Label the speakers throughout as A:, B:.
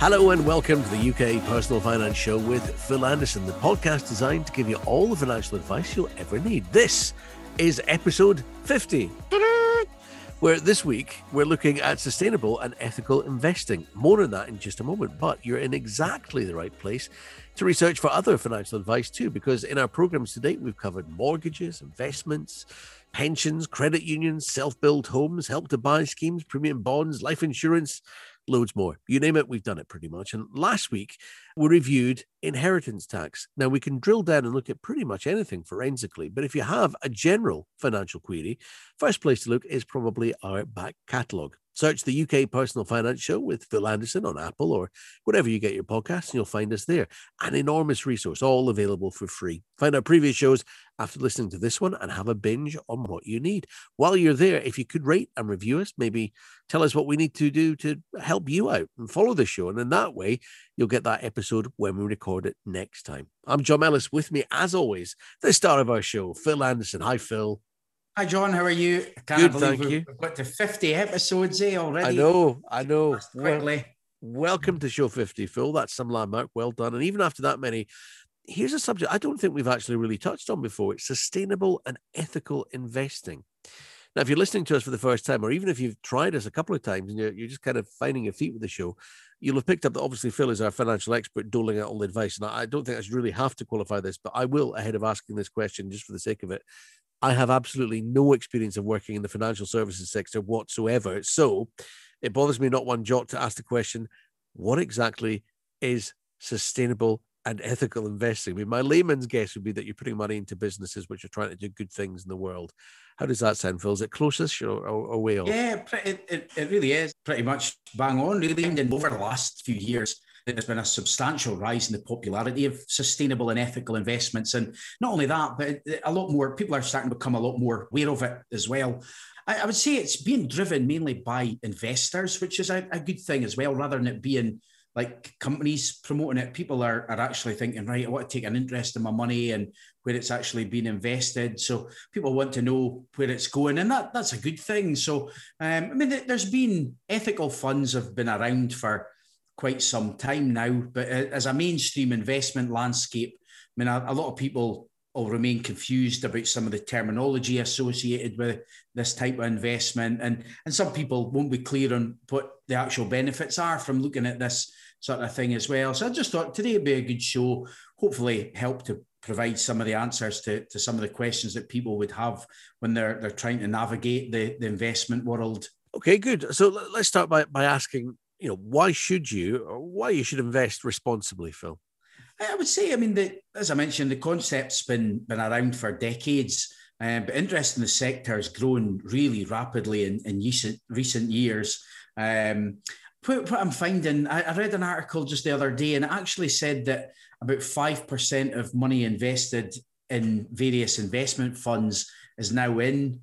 A: Hello and welcome to the UK Personal Finance Show with Phil Anderson, the podcast designed to give you all the financial advice you'll ever need. This is episode 50, where this week we're looking at sustainable and ethical investing. More on that in just a moment, but you're in exactly the right place to research for other financial advice too, because in our programs to date, we've covered mortgages, investments, pensions, credit unions, self built homes, help to buy schemes, premium bonds, life insurance loads more. You name it, we've done it pretty much. And last week, we reviewed inheritance tax. Now, we can drill down and look at pretty much anything forensically, but if you have a general financial query, first place to look is probably our back catalogue. Search the UK Personal Finance Show with Phil Anderson on Apple or wherever you get your podcasts, and you'll find us there. An enormous resource, all available for free. Find our previous shows after listening to this one and have a binge on what you need. While you're there, if you could rate and review us, maybe tell us what we need to do to help you out and follow the show. And in that way, you'll get that episode when we record it next time. I'm John Ellis. With me, as always, the star of our show, Phil Anderson. Hi, Phil.
B: Hi, John. How are you?
A: I can't Good, believe
B: we've, we've got to 50 episodes eh, already.
A: I know, I know.
B: quickly.
A: Well, welcome to show 50, Phil. That's some landmark. Well done. And even after that many, here's a subject I don't think we've actually really touched on before. It's sustainable and ethical investing. Now, if you're listening to us for the first time, or even if you've tried us a couple of times and you're, you're just kind of finding your feet with the show, you'll have picked up that obviously Phil is our financial expert doling out all the advice. And I don't think I should really have to qualify this, but I will ahead of asking this question just for the sake of it. I have absolutely no experience of working in the financial services sector whatsoever. So it bothers me not one jot to ask the question what exactly is sustainable and ethical investing? I mean, my layman's guess would be that you're putting money into businesses which are trying to do good things in the world. How does that sound, Phil? Is it closest or, or, or way off?
B: Yeah, it, it, it really is pretty much bang on, really. And over the last few years, there's been a substantial rise in the popularity of sustainable and ethical investments. And not only that, but a lot more people are starting to become a lot more aware of it as well. I, I would say it's being driven mainly by investors, which is a, a, good thing as well, rather than it being like companies promoting it. People are, are actually thinking, right, I want to take an interest in my money and where it's actually being invested. So people want to know where it's going, and that that's a good thing. So um, I mean, there's been ethical funds have been around for quite some time now. But as a mainstream investment landscape, I mean, a, a lot of people will remain confused about some of the terminology associated with this type of investment. And, and some people won't be clear on what the actual benefits are from looking at this sort of thing as well. So I just thought today would be a good show, hopefully help to provide some of the answers to, to some of the questions that people would have when they're, they're trying to navigate the, the investment world.
A: Okay, good. So let's start by, by asking you know, why should you or why you should invest responsibly, Phil?
B: I would say, I mean, the, as I mentioned, the concept's been been around for decades, um, but interest in the sector has grown really rapidly in, in recent recent years. Um, what, I'm finding, I, I read an article just the other day, and it actually said that about five percent of money invested in various investment funds is now in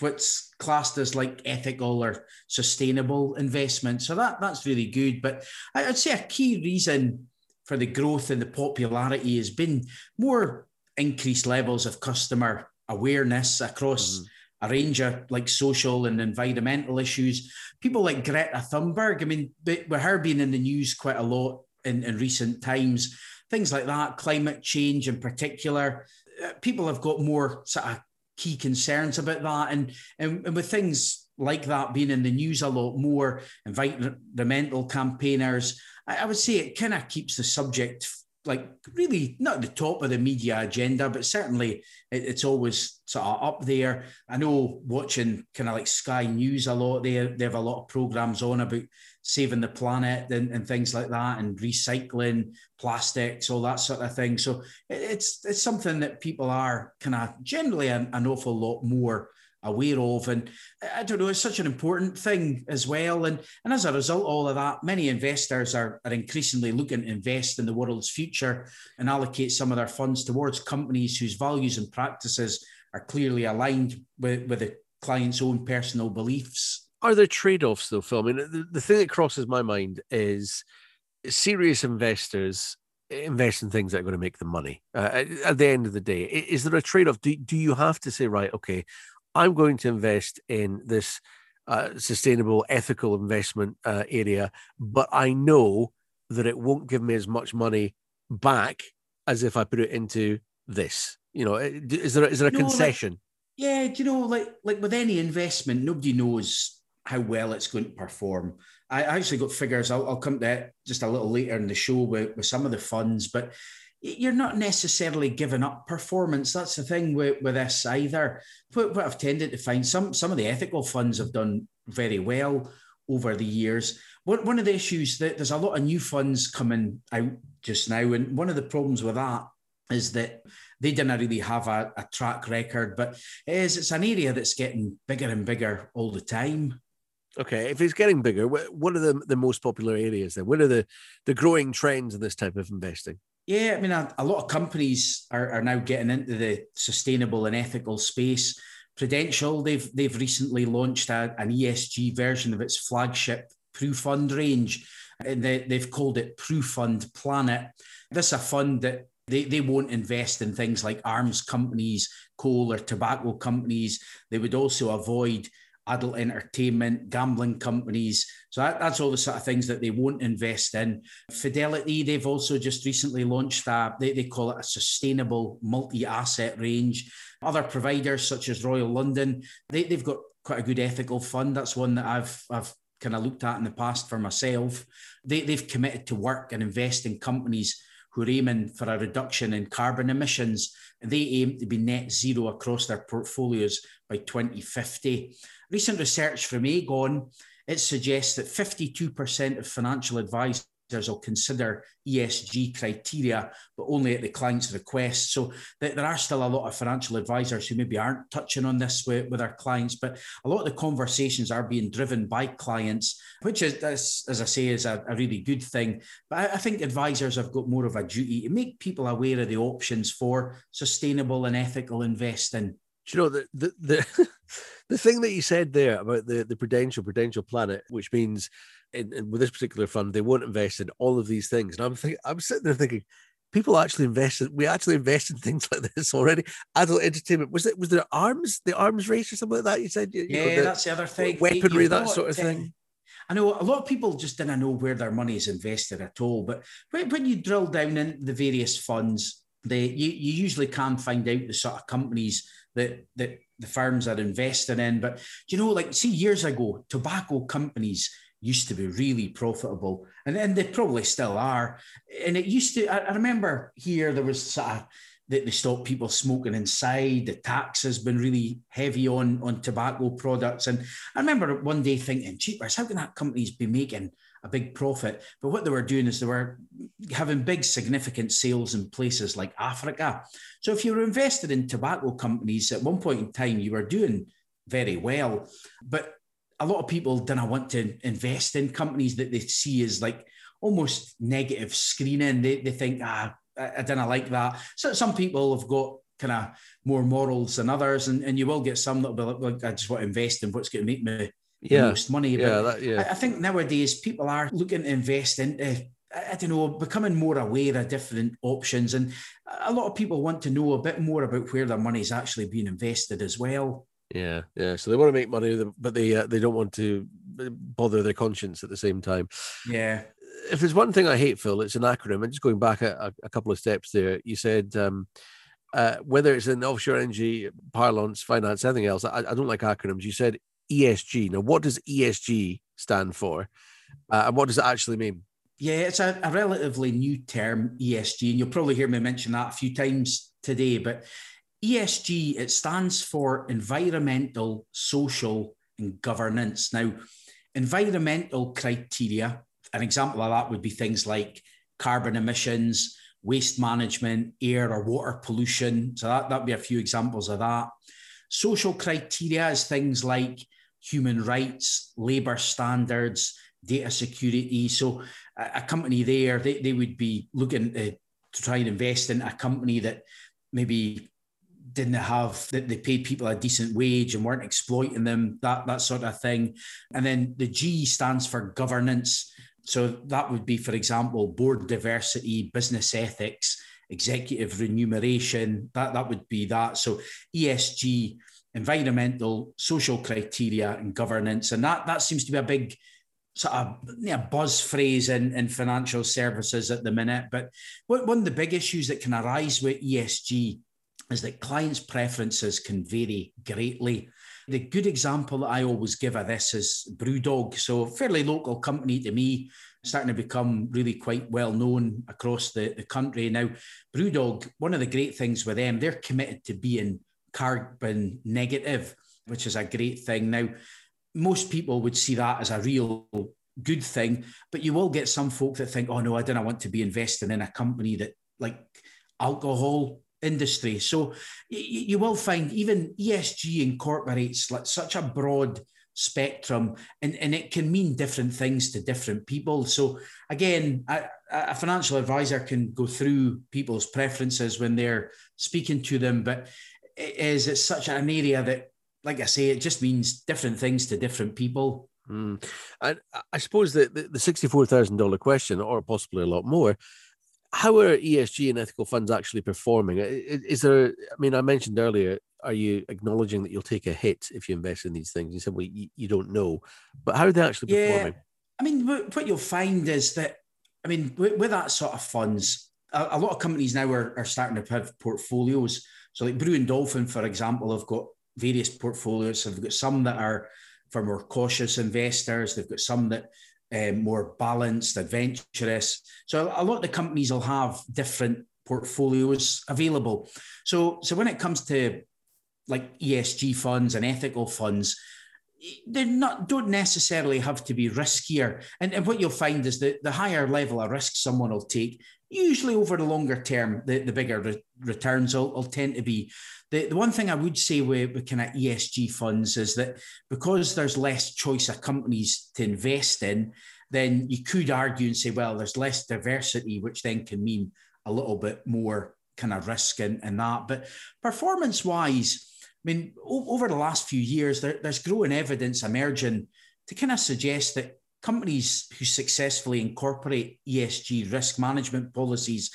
B: what's classed as like ethical or sustainable investment. So that that's really good. But I'd say a key reason for the growth and the popularity has been more increased levels of customer awareness across mm-hmm. A range of like social and environmental issues. People like Greta Thunberg, I mean, with her being in the news quite a lot in, in recent times, things like that, climate change in particular, uh, people have got more sort of key concerns about that. And, and, and with things like that being in the news a lot more, environmental campaigners, I, I would say it kind of keeps the subject like really not the top of the media agenda, but certainly it, it's always sort of up there. I know watching kind of like Sky News a lot, they, they have a lot of programs on about saving the planet and, and things like that and recycling plastics, all that sort of thing. So it, it's it's something that people are kind of generally an, an awful lot more aware of. And I don't know, it's such an important thing as well. And, and as a result, all of that, many investors are, are increasingly looking to invest in the world's future and allocate some of their funds towards companies whose values and practices are clearly aligned with, with the client's own personal beliefs.
A: Are there trade offs, though, Phil? I mean, the, the thing that crosses my mind is serious investors invest in things that are going to make them money uh, at the end of the day is there a trade-off do, do you have to say right okay I'm going to invest in this uh, sustainable, ethical investment uh, area, but I know that it won't give me as much money back as if I put it into this? You know, is there is there a no, concession?
B: Like, yeah, you know, like like with any investment, nobody knows how well it's going to perform. I actually got figures. I'll, I'll come to that just a little later in the show with, with some of the funds, but you're not necessarily giving up performance. That's the thing with, with this either. What, what I've tended to find, some some of the ethical funds have done very well over the years. One, one of the issues that there's a lot of new funds coming out just now, and one of the problems with that is that they didn't really have a, a track record, but it is it's an area that's getting bigger and bigger all the time.
A: Okay, if it's getting bigger, what are the, the most popular areas then? What are the, the growing trends in this type of investing?
B: Yeah, I mean, a, a lot of companies are, are now getting into the sustainable and ethical space. Prudential, they've they've recently launched a, an ESG version of its flagship PruFund range, and they, they've called it PruFund Planet. This is a fund that they, they won't invest in things like arms companies, coal or tobacco companies. They would also avoid adult entertainment, gambling companies. So that, that's all the sort of things that they won't invest in. Fidelity, they've also just recently launched a, they, they call it a sustainable multi-asset range. Other providers such as Royal London, they, they've got quite a good ethical fund. That's one that I've I've kind of looked at in the past for myself. They, they've committed to work and invest in companies who are aiming for a reduction in carbon emissions. They aim to be net zero across their portfolios by 2050. Recent research from Aegon, it suggests that 52% of financial advisors will consider ESG criteria, but only at the client's request. So there are still a lot of financial advisors who maybe aren't touching on this with, with our clients, but a lot of the conversations are being driven by clients, which is, as I say, is a, a really good thing. But I, I think advisors have got more of a duty to make people aware of the options for sustainable and ethical investing.
A: Do you know the the the, the thing that you said there about the the prudential prudential planet, which means in, in, with this particular fund they won't invest in all of these things, and I'm thinking I'm sitting there thinking people actually invested. We actually invest in things like this already. Adult entertainment was it? Was there arms? The arms race or something like that? You said. You
B: yeah,
A: know, the,
B: that's the other thing.
A: Weaponry, that sort of thing.
B: Uh, I know a lot of people just didn't know where their money is invested at all. But when, when you drill down into the various funds, they you, you usually can find out the sort of companies that that the firms are investing in. But you know, like see years ago, tobacco companies used to be really profitable, and, and they probably still are. And it used to. I, I remember here there was sort of that they stopped people smoking inside. The tax has been really heavy on on tobacco products, and I remember one day thinking, "Cheapers, how can that companies be making a big profit. But what they were doing is they were having big, significant sales in places like Africa. So if you were invested in tobacco companies at one point in time, you were doing very well. But a lot of people don't want to invest in companies that they see as like almost negative screening. They, they think, ah, I, I didn't like that. So some people have got kind of more morals than others, and, and you will get some that will be like, I just want to invest in what's going to make me yeah. most money.
A: But yeah, that, yeah.
B: I, I, think nowadays people are looking to invest into, I don't know, becoming more aware of different options. And a lot of people want to know a bit more about where their money is actually being invested as well.
A: Yeah, yeah. So they want to make money, but they uh, they don't want to bother their conscience at the same time.
B: Yeah.
A: If there's one thing I hate, Phil, it's an acronym. And just going back a, a couple of steps there, you said um, uh, whether it's in offshore energy, parlance, finance, anything else. I, I don't like acronyms. You said ESG. Now, what does ESG stand for, uh, and what does it actually mean?
B: Yeah, it's a, a, relatively new term, ESG, and you'll probably hear me mention that a few times today. But ESG it stands for environmental, social, and governance. Now, environmental criteria. An example of that would be things like carbon emissions, waste management, air or water pollution. So that that'd be a few examples of that. Social criteria is things like human rights, labour standards, data security. So a, company there, they, they would be looking to try and invest in a company that maybe didn't have that they paid people a decent wage and weren't exploiting them, that that sort of thing. And then the G stands for governance. So that would be, for example, board diversity, business ethics, executive remuneration. That that would be that. So ESG environmental, social criteria, and governance. And that, that seems to be a big sort of buzz phrase in, in financial services at the minute. But one of the big issues that can arise with ESG is that clients' preferences can vary greatly. The good example that I always give of this is Brewdog. So, fairly local company to me, starting to become really quite well known across the, the country. Now, Brewdog, one of the great things with them, they're committed to being carbon negative, which is a great thing. Now, most people would see that as a real good thing, but you will get some folk that think, oh no, I don't want to be investing in a company that like alcohol industry. So you, you will find even ESG incorporates like such a broad spectrum and, and it can mean different things to different people. So again, a, financial advisor can go through people's preferences when they're speaking to them, but it is it's such an area that like I say, it just means different things to different people.
A: Mm. And I suppose that the, the $64,000 question, or possibly a lot more, how are ESG and ethical funds actually performing? Is there, I mean, I mentioned earlier, are you acknowledging that you'll take a hit if you invest in these things? You said, well, you, you don't know, but how are they actually yeah, performing?
B: I mean, what you'll find is that, I mean, with, with that sort of funds, a, a, lot of companies now are, are starting to have portfolios. So, like Brewin Dolphin, for example, have got various portfolios. They've got some that are for more cautious investors. They've got some that um, more balanced, adventurous. So a lot of the companies will have different portfolios available. So so when it comes to like ESG funds and ethical funds, they not don't necessarily have to be riskier. And, and what you'll find is that the higher level of risk someone will take, usually over the longer term, the, the bigger re- returns will, will tend to be. The, the one thing I would say with, with kind of ESG funds is that because there's less choice of companies to invest in, then you could argue and say, well, there's less diversity, which then can mean a little bit more kind of risk in, in that. But performance wise, I mean, over the last few years, there, there's growing evidence emerging to kind of suggest that companies who successfully incorporate ESG risk management policies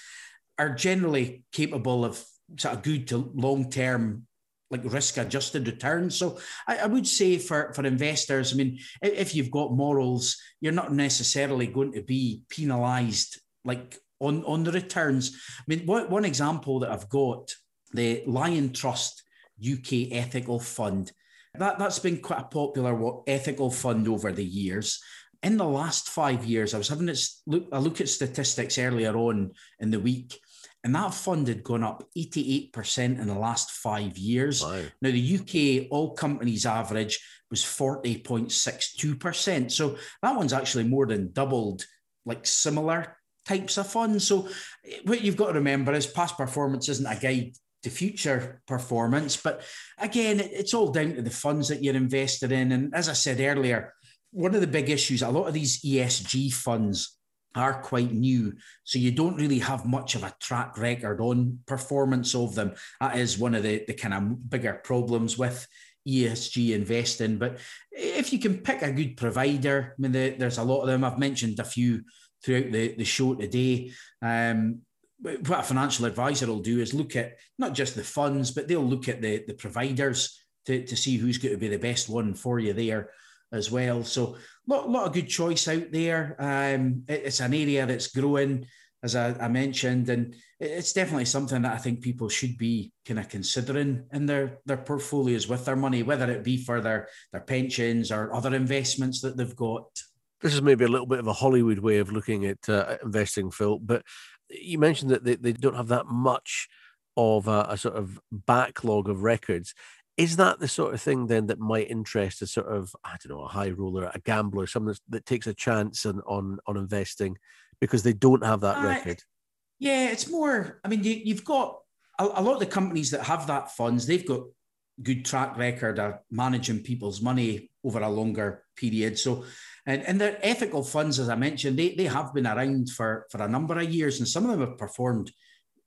B: are generally capable of sort of good to long term like risk adjusted returns. So I, I, would say for, for investors, I mean, if you've got morals, you're not necessarily going to be penalized like on, on the returns. I mean, one, one example that I've got, the Liontrust UK Ethical Fund. That, that's been quite a popular ethical fund over the years. In the last five years, I was having a look, a look at statistics earlier on in the week, and that fund had gone up 88% in the last five years. Wow. Now, the UK all companies average was 40.62%. So that one's actually more than doubled like similar types of funds. So eh, what you've got to remember is past performance isn't a guide to future performance. But again, it's all down to the funds that you're invested in. And as I said earlier, one of the big issues, a lot of these ESG funds are quite new. So you don't really have much of a track record on performance of them. That is one of the, the kind of bigger problems with ESG investing. But if you can pick a good provider, I mean, the, there's a lot of them. I've mentioned a few throughout the, the show today. Um, what a financial advisor will do is look at not just the funds, but they'll look at the, the providers to, to see who's going to be the best one for you there as well. So a lot, lot of good choice out there. Um, it, it's an area that's growing, as I, I, mentioned, and it's definitely something that I think people should be kind of considering in their, their portfolios with their money, whether it be for their, their pensions or other investments that they've got.
A: This is maybe a little bit of a Hollywood way of looking at uh, investing, Phil, but you mentioned that they, they don't have that much of a, a, sort of backlog of records. Is that the sort of thing then that might interest a sort of I don't know a high roller, a gambler, someone that takes a chance on on, on investing because they don't have that uh, record?
B: Yeah, it's more. I mean, you, have got a, a lot of the companies that have that funds. They've got good track record of managing people's money over a longer period. So and, and the ethical funds, as I mentioned, they, they have been around for, for a number of years, and some of them have performed,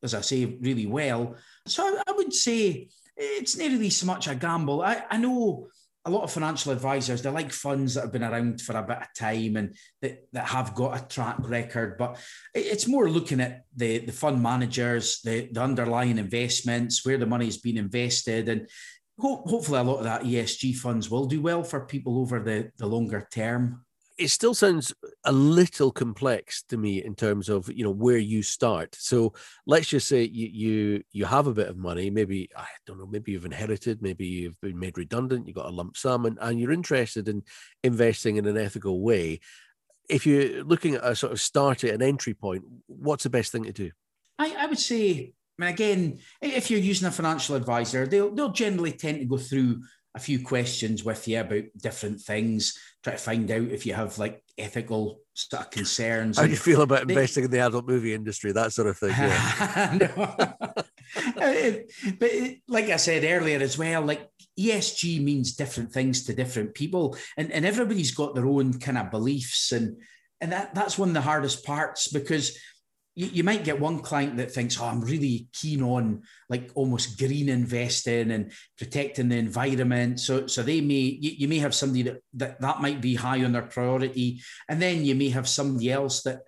B: as I say, really well. So I, I would say it's not really so much a gamble. I, I know a lot of financial advisors, they like funds that have been around for a bit of time and that, that have got a track record, but it's more looking at the, the fund managers, the, the underlying investments, where the money's been invested. And hopefully a lot of that ESG funds will do well for people over the, the longer term
A: it still sounds a little complex to me in terms of you know where you start. So let's just say you you you have a bit of money maybe i don't know maybe you've inherited maybe you've been made redundant you've got a lump sum and, and you're interested in investing in an ethical way. If you're looking at a sort of start at an entry point what's the best thing to do?
B: I, I would say I mean, again, if you're using a financial advisor, they'll they'll generally tend to go through a few questions with you about different things, try to find out if you have like ethical sort of concerns.
A: How do you feel about they, investing in the adult movie industry, that sort of thing? Yeah.
B: Uh, but like I said earlier as well, like ESG means different things to different people, and, and everybody's got their own kind of beliefs, and and that that's one of the hardest parts because you, you might get one client that thinks, oh, I'm really keen on like almost green investing and protecting the environment. So, so they may, you, you may have somebody that, that that might be high on their priority. And then you may have somebody else that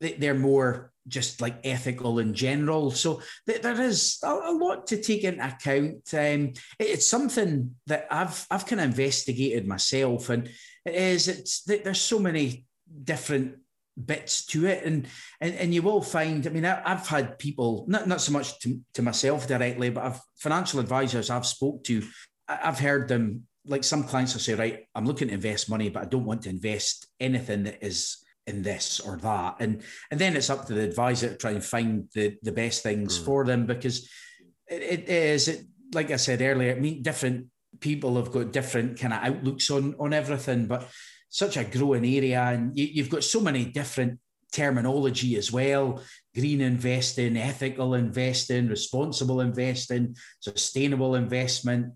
B: they're more just like ethical in general. So there is a lot to take into account. Um, it's something that I've I've kind of investigated myself, and it is it's there's so many different bits to it and and, and you will find i mean I, have had people not, not so much to, to myself directly but i've financial advisors i've spoke to i've heard them like some clients will say right i'm looking to invest money but i don't want to invest anything that is in this or that and and then it's up to the advisor to try and find the the best things mm. for them because it, it is it, like i said earlier i mean different people have got different kind of outlooks on on everything but such a growing area, and you, you've got so many different terminology as well green investing, ethical investing, responsible investing, sustainable investment,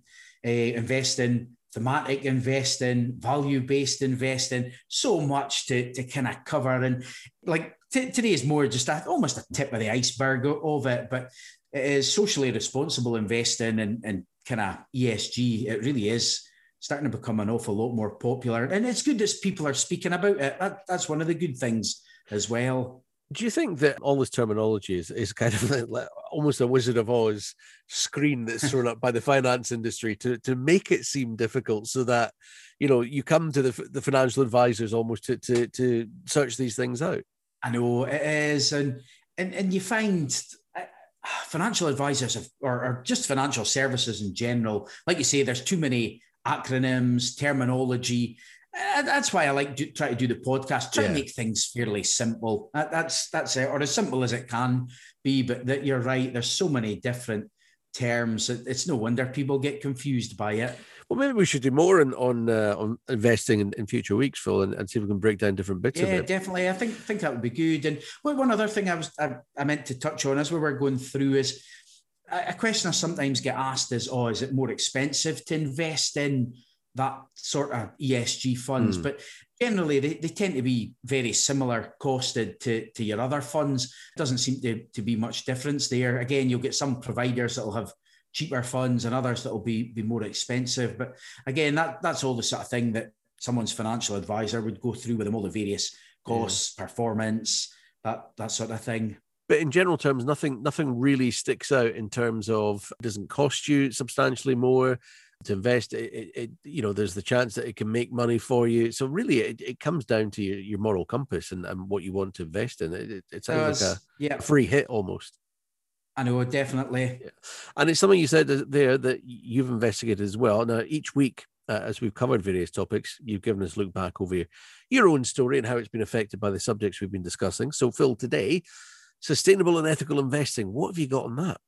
B: uh, investing, thematic investing, value based investing, so much to, to kind of cover. And like t- today is more just a, almost a tip of the iceberg of it, but it is socially responsible investing and, and kind of ESG. It really is starting to become an awful lot more popular. And it's good that people are speaking about it. That, that's one of the good things as well.
A: Do you think that all this terminology is, is kind of like almost a Wizard of Oz screen that's thrown up by the finance industry to, to make it seem difficult so that, you know, you come to the, the financial advisors almost to, to, to search these things out?
B: I know it is. And, and, and you find uh, financial advisors have, or, or just financial services in general, like you say, there's too many acronyms, terminology. Uh, that's why I like to try to do the podcast. Try yeah. to make things fairly simple. That, that's that's it, or as simple as it can be. But that you're right. There's so many different terms. It's no wonder people get confused by it.
A: Well, maybe we should do more on on, uh, on investing in, in future weeks, Phil, and, and, see if we can break down different bits.
B: Yeah, definitely. I think think that would be good. And well, one other thing I was I, I meant to touch on as we were going through is a question I sometimes get asked is, oh, is it more expensive to invest in that sort of ESG funds? Mm. But generally, they, they tend to be very similar costed to, to your other funds. Doesn't seem to, to be much difference there. Again, you'll get some providers that will have cheaper funds and others that will be, be more expensive. But again, that, that's all the sort of thing that someone's financial advisor would go through with them, all the various costs, yeah. performance, that, that sort of thing
A: but in general terms, nothing nothing really sticks out in terms of doesn't cost you substantially more to invest. It, it, it, you know, there's the chance that it can make money for you. So really, it, it comes down to your, your moral compass and, and what you want to invest in. It, it sounds like a, yeah. a free hit almost.
B: I know, definitely.
A: Yeah. And it's something you said there that you've investigated as well. Now, each week, uh, as we've covered various topics, you've given us a look back over your, your own story and how it's been affected by the subjects we've been discussing. So, Phil, today sustainable and ethical investing. What have you got on that?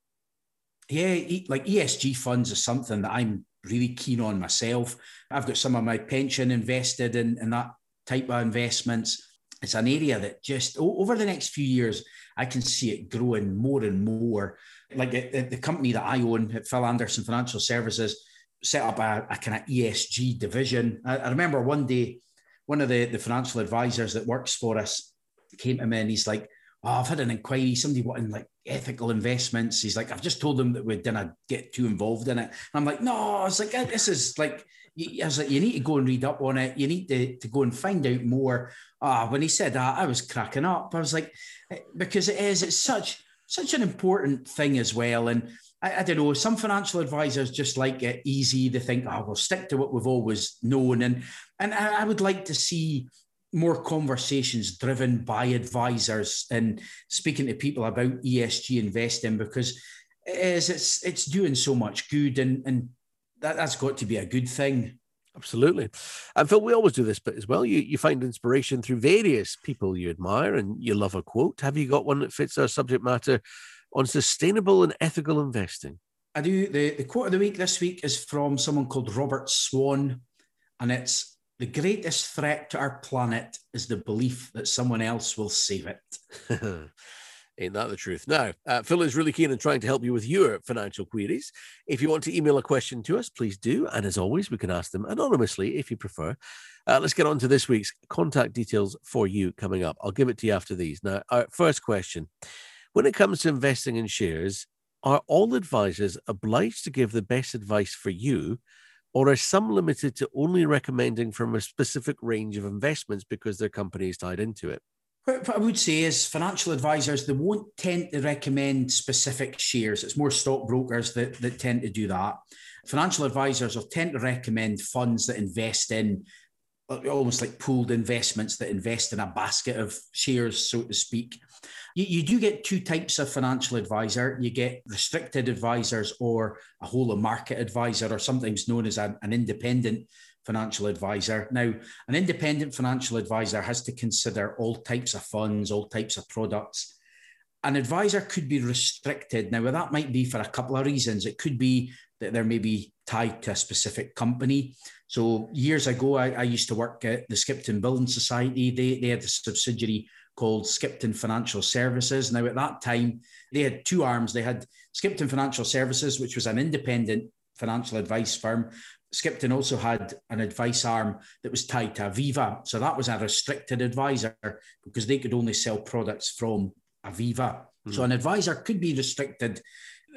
B: Yeah, like ESG funds is something that I'm really keen on myself. I've got some of my pension invested in, in that type of investments. It's an area that just over the next few years, I can see it growing more and more. Like the company that I own at Phil Anderson Financial Services set up a, a kind of ESG division. I, I remember one day, one of the, the financial advisors that works for us came to me and he's like, oh, I've had an inquiry, somebody wanting like ethical investments. He's like, I've just told them that we didn't get too involved in it. And I'm like, no, I was like, this is like, I was like, you need to go and read up on it. You need to, to go and find out more. Ah, when he said that, I was cracking up. I was like, eh, because it is, it's such, such an important thing as well. And I, I don't know, some financial advisors just like it easy. They think, oh, we'll stick to what we've always known. And, and I, I would like to see more conversations driven by advisors and speaking to people about ESG investing because it is it's it's doing so much good and and that, that's got to be a good thing.
A: Absolutely. And Phil, we always do this bit as well. You you find inspiration through various people you admire and you love a quote. Have you got one that fits our subject matter on sustainable and ethical investing?
B: I do. The, the quote of the week this week is from someone called Robert Swan, and it's the greatest threat to our planet is the belief that someone else will save it.
A: Ain't that the truth? Now, uh, Phil is really keen on trying to help you with your financial queries. If you want to email a question to us, please do. And as always, we can ask them anonymously if you prefer. Uh, let's get on to this week's contact details for you coming up. I'll give it to you after these. Now, our first question When it comes to investing in shares, are all advisors obliged to give the best advice for you? Or are some limited to only recommending from a specific range of investments because their company is tied into it?
B: What I would say is financial advisors, they won't tend to recommend specific shares. It's more stockbrokers that, that tend to do that. Financial advisors will tend to recommend funds that invest in Uh, almost like pooled investments that invest in a basket of shares, so to speak. You, you do get two types of financial advisor. You get restricted advisors or a whole of market advisor, or sometimes known as an, an independent financial advisor. Now, an independent financial advisor has to consider all types of funds, all types of products. An advisor could be restricted. Now, that might be for a couple of reasons. It could be that they're maybe tied to a specific company. So, years ago, I, I used to work at the Skipton Building Society. They, they had a subsidiary called Skipton Financial Services. Now, at that time, they had two arms. They had Skipton Financial Services, which was an independent financial advice firm, Skipton also had an advice arm that was tied to Aviva. So that was a restricted advisor because they could only sell products from Aviva. Mm. So hmm. an advisor could be restricted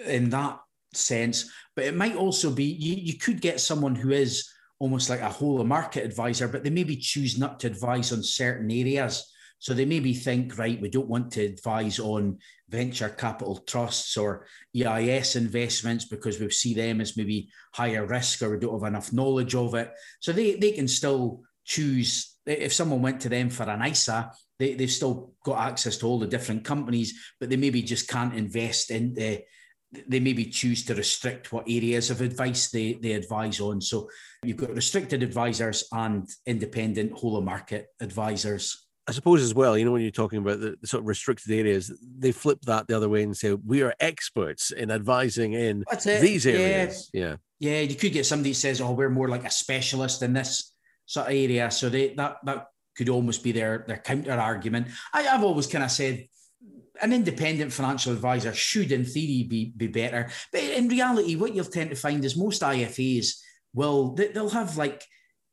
B: in that sense, but it might also be you, you could get someone who is almost like a whole market advisor, but they maybe choose not to advise on certain areas. So they maybe think, right, we don't want to advise on venture capital trusts or EIS investments because we see them as maybe higher risk or we don't have enough knowledge of it. So they, they can still choose, if someone went to them for an ISA, they, they've still got access to all the different companies, but they maybe just can't invest in the they maybe choose to restrict what areas of advice they, they advise on. So you've got restricted advisors and independent whole of market advisors.
A: I suppose as well, you know, when you're talking about the, sort of restricted areas, they flip that the other way and say we are experts in advising in these areas. Yeah.
B: yeah, yeah. You could get somebody who says, "Oh, we're more like a specialist in this sort of area," so they that that could almost be their their counter argument. I, have always kind of said an independent financial advisor should, in theory, be be better, but in reality, what you'll tend to find is most IFAs will they, they'll have like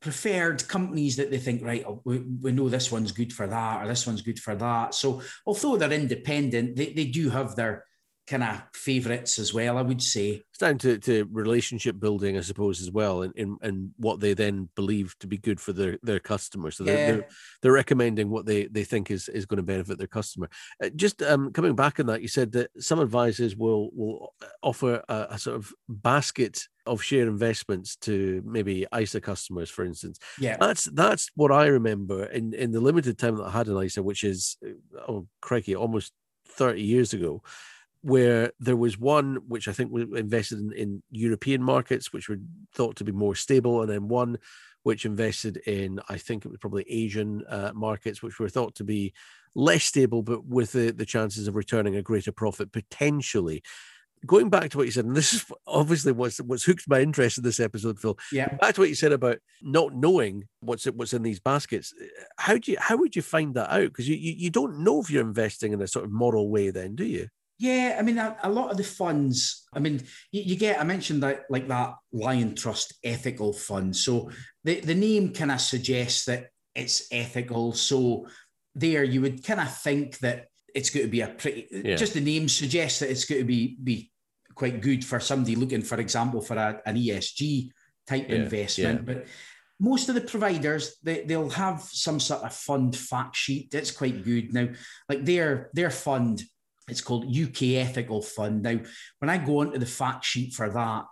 B: preferred companies that they think, right, oh, we, we know this one's good for that or this one's good for that. So although they're independent, they, they do have their kind of favorites as well, I would say.
A: It's down to, to relationship building, I suppose, as well, and, and, and what they then believe to be good for their, their customers. So they're, yeah. they're, they're, recommending what they, they think is, is going to benefit their customer. Uh, just um, coming back on that, you said that some advisors will, will offer a, a sort of basket of share investments to maybe ISA customers, for instance.
B: Yeah,
A: that's that's what I remember in in the limited time that I had an ISA, which is oh crikey, almost thirty years ago where there was one which I think was invested in, in, European markets, which were thought to be more stable, and then one which invested in, I think it was probably Asian uh, markets, which were thought to be less stable, but with the, the chances of returning a greater profit potentially. Going back to what you said, and this is obviously what's what's hooked my interest in this episode, Phil.
B: Yeah.
A: Back to what you said about not knowing what's what's in these baskets. How do you how would you find that out? Because you, you you don't know if you're investing in a sort of moral way, then, do you?
B: Yeah, I mean, a, a, lot of the funds, I mean, you, you, get, I mentioned that like that Liontrust ethical fund. So the, the name kind of suggests that it's ethical. So there you would kind of think that it's going to be a pretty, yeah. just the name suggests that it's going to be, be quite good for somebody looking, for example, for a, an ESG type yeah. investment. Yeah. But most of the providers they, they'll have some sort of fund fact sheet that's quite good now like their their fund it's called UK Ethical Fund. Now, when I go onto the fact sheet for that,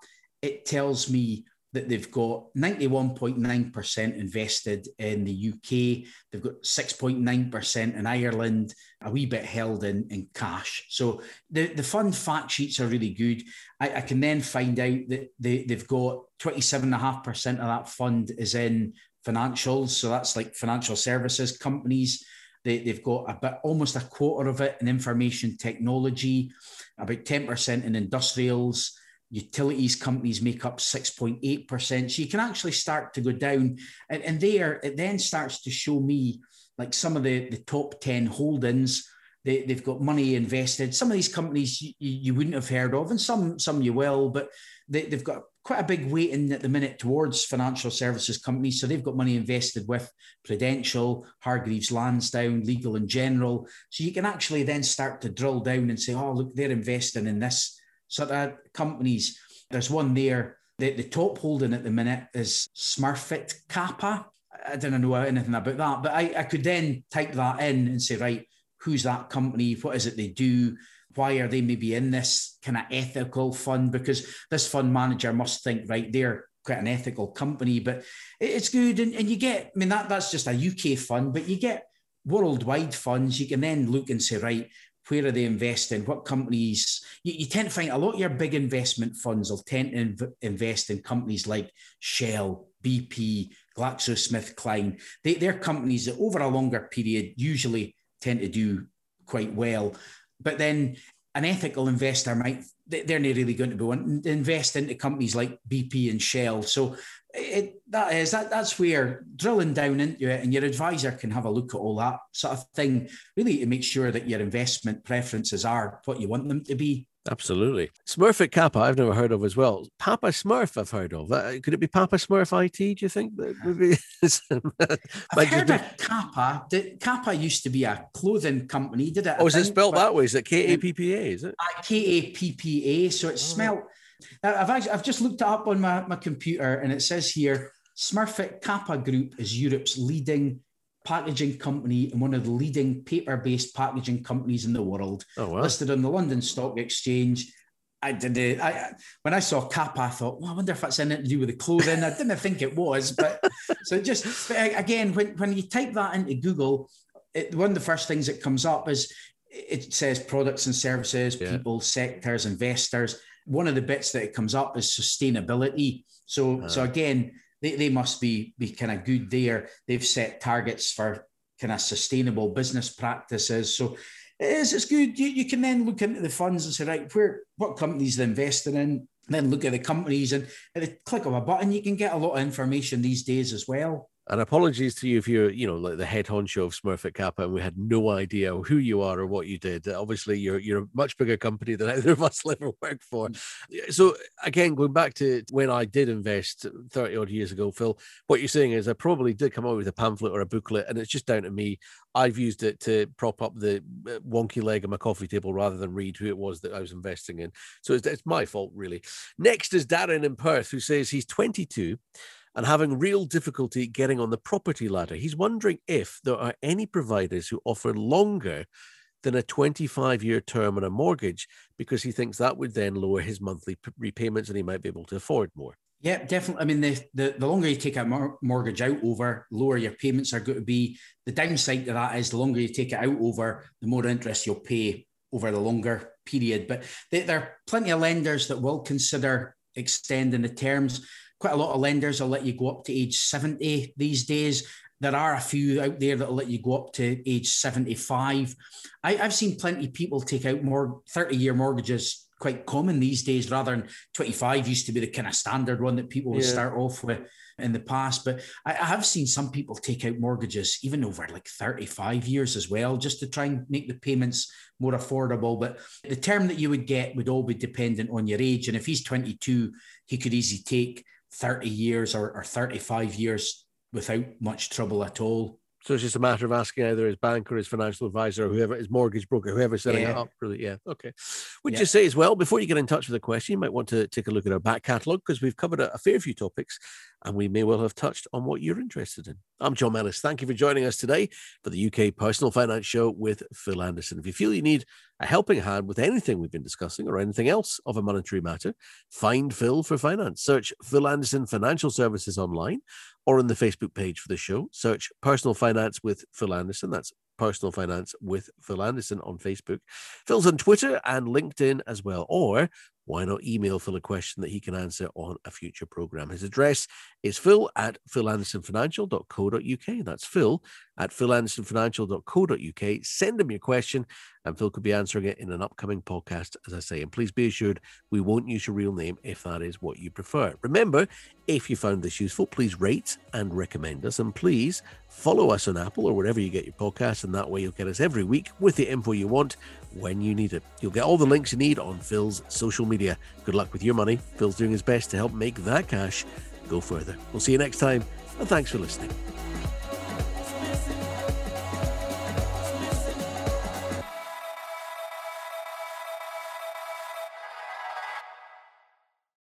B: it tells me that they've got 91.9% invested in the UK. They've got 6.9% in Ireland, a wee bit held in, in cash. So the, the fund fact sheets are really good. I, I can then find out that they, they've got 27.5% of that fund is in financials. So that's like financial services companies. They, they've got about almost a quarter of it in information technology, about 10% in industrials utilities companies make up 6.8%. So you can actually start to go down. And, and there, it then starts to show me like some of the, the top 10 holdings. They, they've got money invested. Some of these companies you, you wouldn't have heard of, and some some you will, but they, they've got quite a big weighting at the minute towards financial services companies. So they've got money invested with Prudential, Hargreaves Lansdown, Legal and General. So you can actually then start to drill down and say, oh, look, they're investing in this sort of companies. There's one there. The, the top holding at the minute is Smurfit Kappa. I don't know anything about that, but I, I could then type that in and say, right, who's that company? What is it they do? Why are they maybe in this kind of ethical fund? Because this fund manager must think, right, they're quite an ethical company, but it's good. And, and you get, I mean, that, that's just a UK fund, but you get worldwide funds. You can then look and say, right, where are they investing? What companies? You, you, tend to find a lot of your big investment funds will tend to inv- invest in companies like Shell, BP, GlaxoSmithKline. They, they're companies that over a longer period usually tend to do quite well. But then an ethical investor might they're not really going to be one invest into companies like BP and Shell. So it, that is that that's where drilling down into it and your advisor can have a look at all that sort of thing really to make sure that your investment preferences are what you want them to be
A: Absolutely. Smurfit Kappa, I've never heard of as well. Papa Smurf, I've heard of. Uh, could it be Papa Smurf IT, do you think? Maybe
B: I've heard of Kappa. The, Kappa used to be a clothing company, did it?
A: Oh, is it spelled that way? Is it K A P P A? Is it?
B: Uh, K A P P A. So it's oh. smelled I've actually, I've just looked it up on my, my computer and it says here Smurfit Kappa Group is Europe's leading packaging company and one of the leading paper-based packaging companies in the world. Oh, wow. Listed on the London Stock Exchange. I did it. I, when I saw cap, I thought, well, I wonder if that's anything to do with the clothing. I didn't think it was, but so just again, when, when you type that into Google, it, one of the first things that comes up is it says products and services, yeah. people, sectors, investors one of the bits that it comes up is sustainability. So, uh, so again, they, they must be be kind of good there. They've set targets for kind of sustainable business practices. So it is it's good. You, you can then look into the funds and say, right, where what companies they're investing in, then look at the companies and at the click of a button, you can get a lot of information these days as well.
A: And apologies to you if you're, you know, like the head honcho of Smurfit Kappa, and we had no idea who you are or what you did. Obviously, you're you're a much bigger company than either of us ever worked for. Mm. So again, going back to when I did invest 30 odd years ago, Phil, what you're saying is I probably did come up with a pamphlet or a booklet, and it's just down to me. I've used it to prop up the uh, wonky leg of my coffee table rather than read who it was that I was investing in. So it's, it's my fault, really. Next is Darren in Perth, who says he's 22 and having real difficulty getting on the property ladder. He's wondering if there are any providers who offer longer than a 25 year term on a mortgage because he thinks that would then lower his monthly repayments and he might be able to afford more.
B: Yeah, definitely. I mean, the, the, the longer you take a mor- mortgage out over, lower your payments are going to be. The downside to that is the longer you take it out over, the more interest you'll pay over the longer period. But there are plenty of lenders that will consider extending the terms quite a lot of lenders will let you go up to age 70 these days. There are a few out there that will let you go up to age 75. I, have seen plenty of people take out more 30 year mortgages quite common these days rather than 25 used to be the kind of standard one that people would yeah. start off with in the past. But I, I, have seen some people take out mortgages even over like 35 years as well, just to try and make the payments more affordable. But the term that you would get would all be dependent on your age. And if he's 22, he could easily take 30 years or, or 35 years without much trouble at all.
A: So it's just a matter of asking either his bank or his financial advisor or whoever his mortgage broker, whoever's setting
B: yeah.
A: it up. Really, yeah. Okay. Would yeah. you say as well, before you get in touch with the question, you might want to take a look at our back catalogue because we've covered a, a, fair few topics. And we may well have touched on what you're interested in. I'm John Mellis. Thank you for joining us today for the UK Personal Finance Show with Phil Anderson. If you feel you need a helping hand with anything we've been discussing or anything else of a monetary matter, find Phil for finance. Search Phil Anderson Financial Services online or on the Facebook page for the show. Search Personal Finance with Phil Anderson. That's Personal Finance with Phil Anderson on Facebook. Phil's on Twitter and LinkedIn as well. Or why not email Phil a question that he can answer on a future program? His address is phil at philandersonfinancial.co.uk. That's phil at philandersonfinancial.co.uk. Send him your question, and Phil could be answering it in an upcoming podcast, as I say. And please be assured we won't use your real name if that is what you prefer. Remember, if you found this useful, please rate and recommend us. And please follow us on Apple or wherever you get your podcasts. And that way you'll get us every week with the info you want when you need it. You'll get all the links you need on Phil's social media. Good luck with your money. Phil's doing his best to help make that cash go further. We'll see you next time, and thanks for listening.